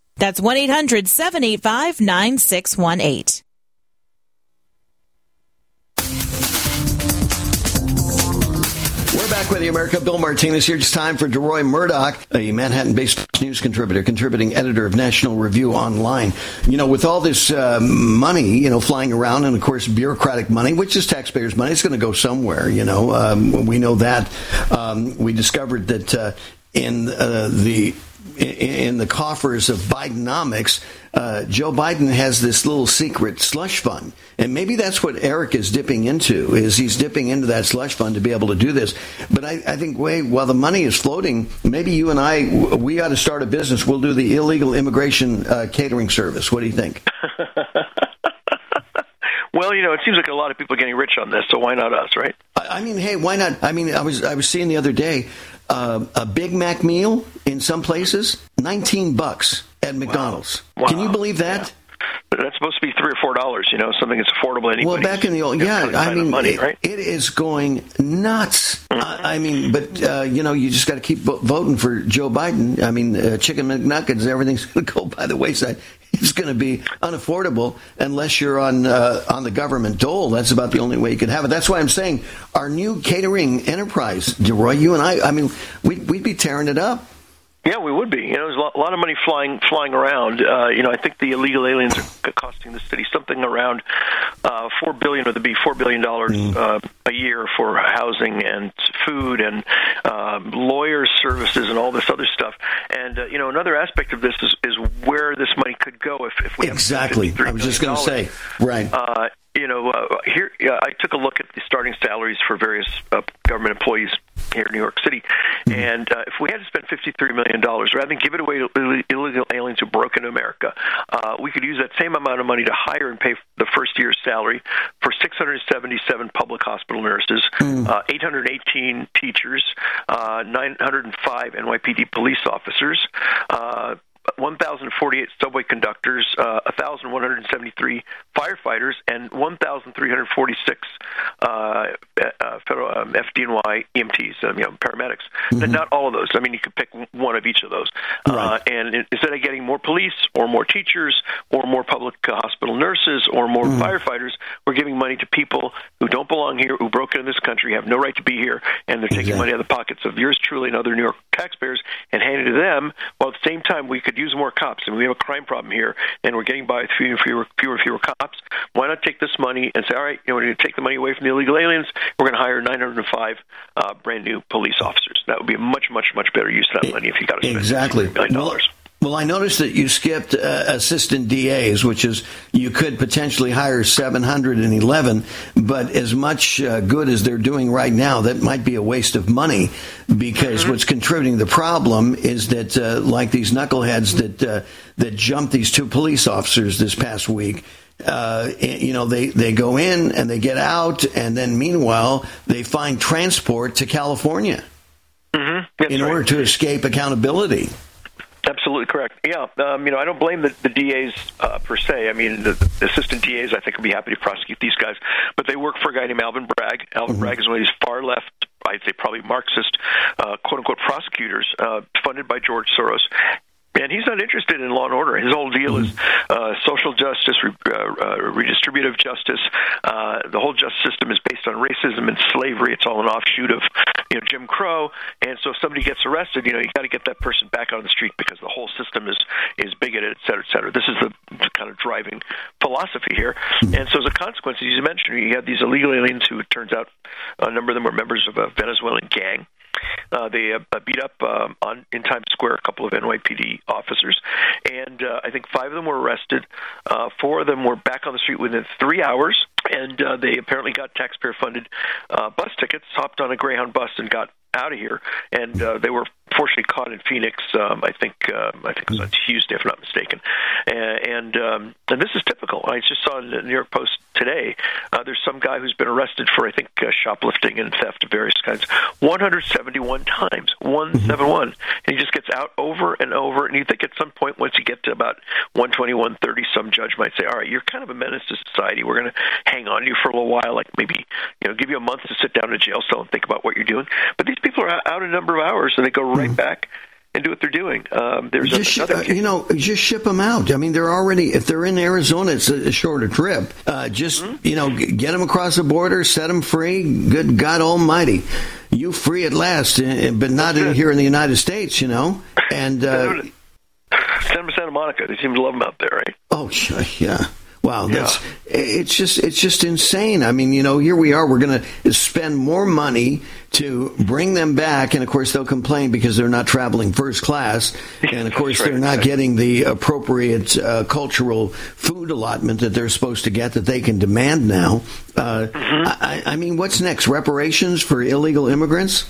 That's 1 800 785 9618. We're back with the America. Bill Martinez here. It's time for DeRoy Murdock, a Manhattan-based news contributor, contributing editor of National Review Online. You know, with all this uh, money, you know, flying around, and of course bureaucratic money, which is taxpayers' money, it's going to go somewhere. You know, um, we know that. Um, we discovered that uh, in uh, the in the coffers of Bidenomics, uh, Joe Biden has this little secret slush fund, and maybe that's what Eric is dipping into. Is he's dipping into that slush fund to be able to do this? But I, I think, wait, while the money is floating, maybe you and I we ought to start a business. We'll do the illegal immigration uh, catering service. What do you think? Well, you know, it seems like a lot of people are getting rich on this, so why not us, right? I mean, hey, why not? I mean, I was I was seeing the other day uh, a Big Mac meal in some places, nineteen bucks at McDonald's. Wow. Can you believe that? But that's supposed to be three or four dollars. You know, something that's affordable. Anybody. Well, back in the old, yeah, I mean, money, it, right? it is going nuts. I, I mean, but uh, you know, you just got to keep vo- voting for Joe Biden. I mean, uh, chicken McNuggets, everything's going to go by the wayside. It's going to be unaffordable unless you're on uh, on the government dole. That's about the only way you can have it. That's why I'm saying our new catering enterprise, DeRoy, you and I. I mean, we'd, we'd be tearing it up. Yeah, we would be. You know, there's a lot, of money flying flying around. Uh, you know, I think the illegal aliens are costing the city something around uh, four billion, or the be four billion dollars uh, a year for housing and food and uh, lawyer services and all this other stuff. And uh, you know, another aspect of this is, is where this money could go if, if we Exactly. I was just going to say, right. uh, you know, uh, here uh, I took a look at the starting salaries for various uh, government employees here in New York City, and uh, if we had to spend fifty-three million dollars rather than give it away to illegal aliens who broke into America, uh, we could use that same amount of money to hire and pay the first year's salary for six hundred seventy-seven public hospital nurses, uh, eight hundred eighteen teachers, uh, nine hundred and five NYPD police officers. Uh, 1,048 subway conductors, uh, 1,173 firefighters, and 1,346 uh, uh, federal um, FDNY EMTs, um, you know, paramedics. But not all of those. I mean, you could pick one of each of those. Uh, and instead of getting more police or more teachers or more public uh, hospital nurses or more firefighters, we're giving money to people who don't belong here, who broke into this country, have no right to be here, and they're taking money out of the pockets of yours truly and other New York taxpayers and handing it to them. While at the same time, we could use more cops, and we have a crime problem here, and we're getting by with fewer, and fewer, fewer, fewer cops. Why not take this money and say, all right, you know, we're going to take the money away from the illegal aliens. We're going to hire 905 uh, brand new police officers. That would be a much, much, much better use of that money if you got to spend Exactly. $53 million. Well, I noticed that you skipped uh, assistant DAs, which is you could potentially hire 711, but as much uh, good as they're doing right now, that might be a waste of money because what's contributing the problem is that, uh, like these knuckleheads that uh, that jumped these two police officers this past week. Uh, you know, they, they go in and they get out, and then meanwhile, they find transport to California Mm-hmm. in order to escape accountability. Absolutely correct. Yeah, um, you know, I don't blame the, the DAs uh, per se. I mean, the, the assistant DAs, I think, would be happy to prosecute these guys, but they work for a guy named Alvin Bragg. Alvin Bragg is one of these far left, I'd say, probably Marxist, uh, quote unquote, prosecutors uh, funded by George Soros. And he's not interested in law and order. His whole deal is uh, social justice, re- uh, uh, redistributive justice. Uh, the whole justice system is based on racism and slavery. It's all an offshoot of you know Jim Crow. And so, if somebody gets arrested, you know you got to get that person back on the street because the whole system is is bigoted, et cetera, et cetera. This is the, kind of driving philosophy here. And so, as a consequence, as you mentioned, you had these illegal aliens who it turns out a number of them were members of a Venezuelan gang. Uh, they uh, beat up um, on in Times Square a couple of NYPD officers, and uh, I think five of them were arrested. Uh, four of them were back on the street within three hours, and uh, they apparently got taxpayer-funded uh, bus tickets, hopped on a Greyhound bus, and got out of here. And uh, they were fortunately caught in Phoenix. Um, I think um, I think it was on Tuesday, if I'm not mistaken. And and, um, and this is typical. I just saw in the New York Post today. Uh, there's some guy who's been arrested for I think uh, shoplifting and theft of various kinds, 171 times, 171, and he just gets out over and over. And you think at some point, once you get to about 120, 130, some judge might say, "All right, you're kind of a menace to society. We're going to hang on to you for a little while, like maybe you know, give you a month to sit down in a jail cell and think about what you're doing." But these people are out a number of hours, and they go right back and do what they're doing. Um, there's just another you know just ship them out. I mean, they're already if they're in Arizona, it's a, shorter trip. Uh, just Mm-hmm. you know, get them across the border, set them free. Good God Almighty, you free at last, uh, but not in, here in the United States. You know, and uh, Send them to Santa Monica. They seem to love them out there, right? Oh, yeah. Wow, that's it's just it's just insane. I mean, you know, here we are. We're going to spend more money to bring them back, and of course they'll complain because they're not traveling first class, and of course they're not getting the appropriate uh, cultural food allotment that they're supposed to get that they can demand now. Uh, I, I mean, what's next? Reparations for illegal immigrants?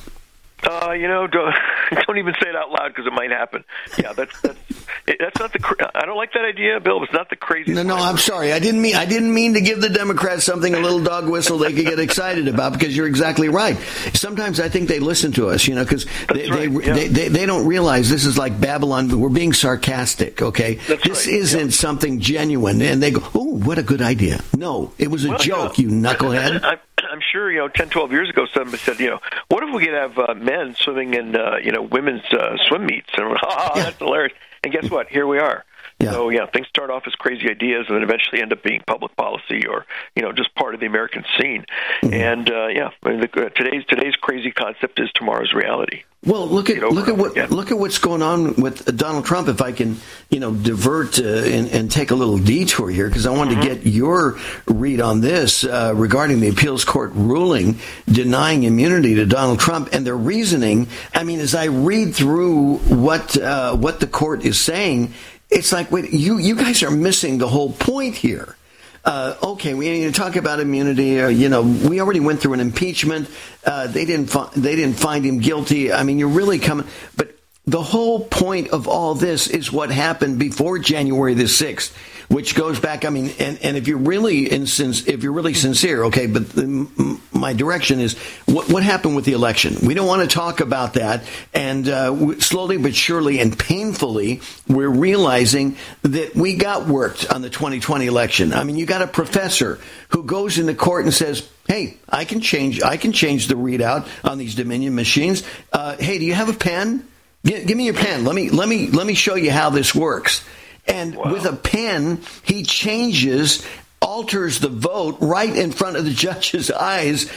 Uh, you know, don't, don't even say it out loud because it might happen. Yeah, that's that's that's not the. I don't like that idea, Bill. It's not the crazy. No, no, I'm sorry. I didn't mean I didn't mean to give the Democrats something a little dog whistle they could get excited about because you're exactly right. Sometimes I think they listen to us, you know, because they, they, they, they they don't realize this is like Babylon. We're being sarcastic, okay? this isn't something genuine, and they go, "Oh, what a good idea." No, it was a Well, joke, you knucklehead. I'm, I'm sure you know 10, 12 years ago, somebody said, you know, what if we could have uh, men swimming in uh, you know women's uh, swim meets? And we're, oh, that's hilarious. And guess what? Here we are. So yeah, things start off as crazy ideas and then eventually end up being public policy or you know just part of the American scene. And uh, yeah, I mean, the, uh, today's today's crazy concept is tomorrow's reality. Well, look at look at what look at what's going on with Donald Trump. If I can, you know, divert uh, and, and take a little detour here because I wanted to get your read on this uh, regarding the appeals court ruling denying immunity to Donald Trump and their reasoning. I mean, as I read through what uh, what the court is saying, it's like, wait, you you guys are missing the whole point here. Uh, okay, we need to talk about immunity. Uh, you know, we already went through an impeachment. Uh, they didn't fi- they didn't find him guilty. I mean, you're really coming, but the whole point of all this is what happened before January the sixth, which goes back. I mean, and, and if you're really in, if you're really sincere, okay. But the, my direction is what what happened with the election. We don't want to talk about that. And uh, slowly but surely and painfully, we're realizing that we got worked on the 2020 election. I mean, you got a professor who goes into court and says, "Hey, I can change. I can change the readout on these Dominion machines. Uh, hey, do you have a pen? Gi- give me your pen. Let me let me let me show you how this works." And with a pen, he changes, alters the vote right in front of the judge's eyes,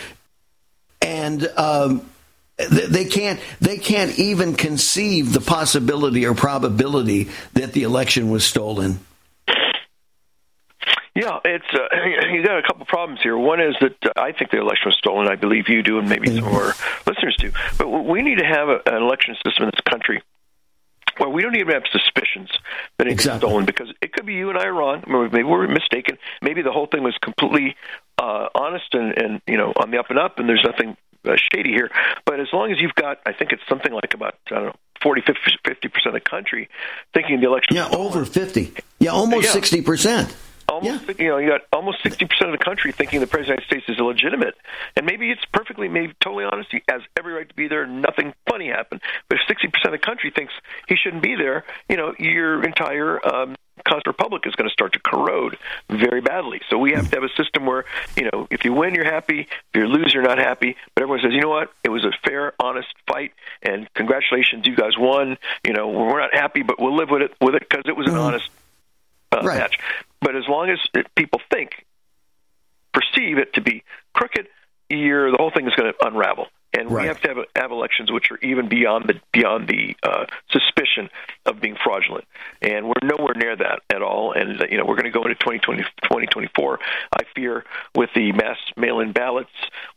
and um, they they can't they can't even conceive the possibility or probability that the election was stolen. Yeah, it's uh, you got a couple problems here. One is that uh, I think the election was stolen. I believe you do, and maybe some of our listeners do. But we need to have a, an election system in this country Well, we don't even have suspicions that anything's Exactly. stolen because it could be you and I are wrong. I mean, Maybe we're mistaken. Maybe the whole thing was completely uh, honest and, and you know on the up and up, and there's nothing uh, shady here. But as long as you've got, I think it's something like about I don't know, 40, 50 percent of the country thinking the election. Yeah, over 50. Yeah, almost Yeah. 60%. Almost, you know, you got almost sixty percent of the country thinking the president of the United States is illegitimate, and maybe it's perfectly, maybe totally honest. He has every right to be there. Nothing funny happened. But if sixty percent of the country thinks he shouldn't be there, you know, your entire um, constant republic is going to start to corrode very badly. So we have to have a system where, you know, if you win, you're happy. If you lose, you're not happy. But everyone says, you know what? It was a fair, honest fight, and congratulations, you guys won. You know, we're not happy, but we'll live with it with it because it was an honest uh, match. But as long as people think, perceive it to be crooked, you're, the whole thing is going to unravel. And we have to have, have elections which are even beyond the beyond the uh, suspicion of being fraudulent, and we're nowhere near that at all. And uh, you know we're going to go into 2020, 2024. I fear with the mass mail-in ballots,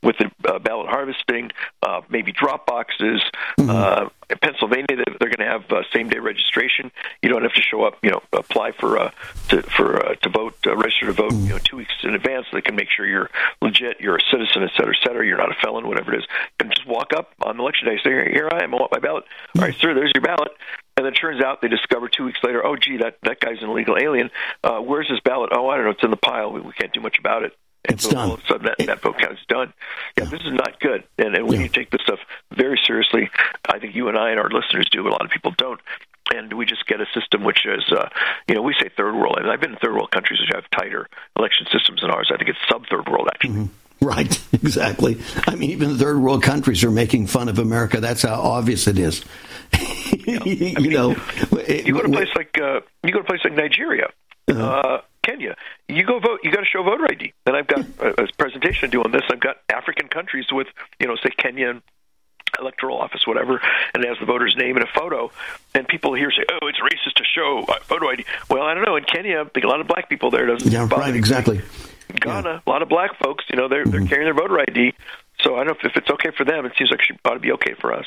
with the uh, ballot harvesting, uh, maybe drop boxes. Uh, in Pennsylvania, they- they're going to have uh, same-day registration. You don't have to show up. You know, apply for uh, to for uh, to vote, uh, register to vote. You know, two weeks in advance. so They can make sure you're legit, you're a citizen, et cetera, et cetera. You're not a felon, whatever it is. And just walk up on election day, say, "Here I am. I want my ballot." All right, sir. There's your ballot. And then it turns out they discover two weeks later, oh, gee, that that guy's an illegal alien. Uh, where's his ballot? Oh, I don't know. It's in the pile. We, we can't do much about it. And It's so done. all of a sudden that, that vote count is done. Yeah, this is not good, and, and we need to take this stuff very seriously. I think you and I and our listeners do. A lot of people don't, and we just get a system which is, uh, you know, we say third world. And I've been in third world countries which have tighter election systems than ours. I think it's sub third world actually. Right, exactly. I mean, even third world countries are making fun of America. That's how obvious it is. you know, You go to a place like uh, you go to a place like Nigeria, uh, Kenya. You go vote. You got to show voter ID. And I've got a, a presentation to do on this. I've got African countries with you know, say Kenya and electoral office, whatever, and it has the voter's name and a photo. And people here say, "Oh, it's racist to show photo ID." Well, I don't know. In Kenya, I think a lot of black people there doesn't. yeah, right, exactly. Ghana, a lot of black folks, you know, they're they're carrying their voter ID. So I don't know if, if it's okay for them. It seems like it ought to be okay for us.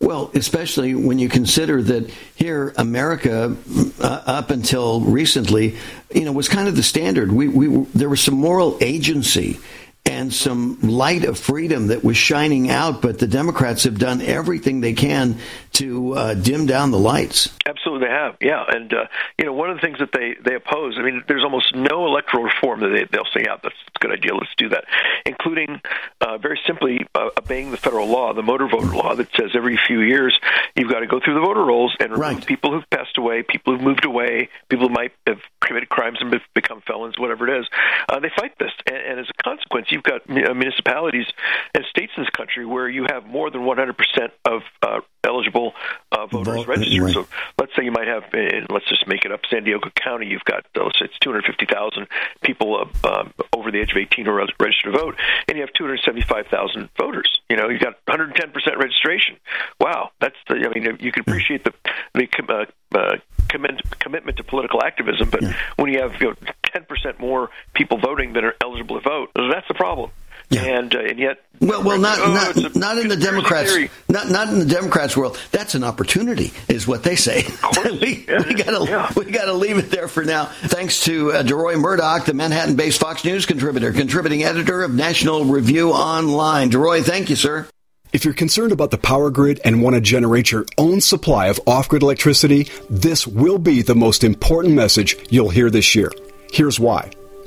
Well, especially when you consider that here, America, uh, up until recently, you know, was kind of the standard. We, we there was some moral agency and some light of freedom that was shining out, but the Democrats have done everything they can to uh, dim down the lights. Absolutely, they have. Yeah, and uh, you know, one of the things that they they oppose. I mean, there's almost no electoral reform that they they'll say, "Yeah, that's a good idea. Let's do that." Including uh, very simply uh, obeying the federal law, the motor voter law, that says every few years you've got to go through the voter rolls and remove people who've passed away, people who've moved away, people who might have committed crimes and become felons, whatever it is. Uh, they fight this, and, and as a consequence, you've got uh, municipalities and states in this country where you have more than 100% of uh, eligible uh, voters Vote- registered. right. So let's say you might have, in, let's just make it up, San Diego County, you've got, uh, let's say it's 250,000 people uh, um, over the age of 18 who are registered to vote, and you have 275,000 voters. You know, you've got 110% registration. Wow, that's the, I mean, you can appreciate the, the com- uh, uh, commit, commitment to political activism, but when you have, you know, 10% more people voting than are eligible to vote, that's the problem. And uh, and yet, Well, well, not Oh, not, a not in the Democrats, theory. not not in the Democrats' world. That's an opportunity, is what they say. we, we gotta we gotta leave it there for now. Thanks to uh, DeRoy Murdock, the Manhattan-based Fox News contributor, contributing editor of National Review Online. DeRoy, thank you, sir. If you're concerned about the power grid and want to generate your own supply of off grid electricity, this will be the most important message you'll hear this year. Here's why.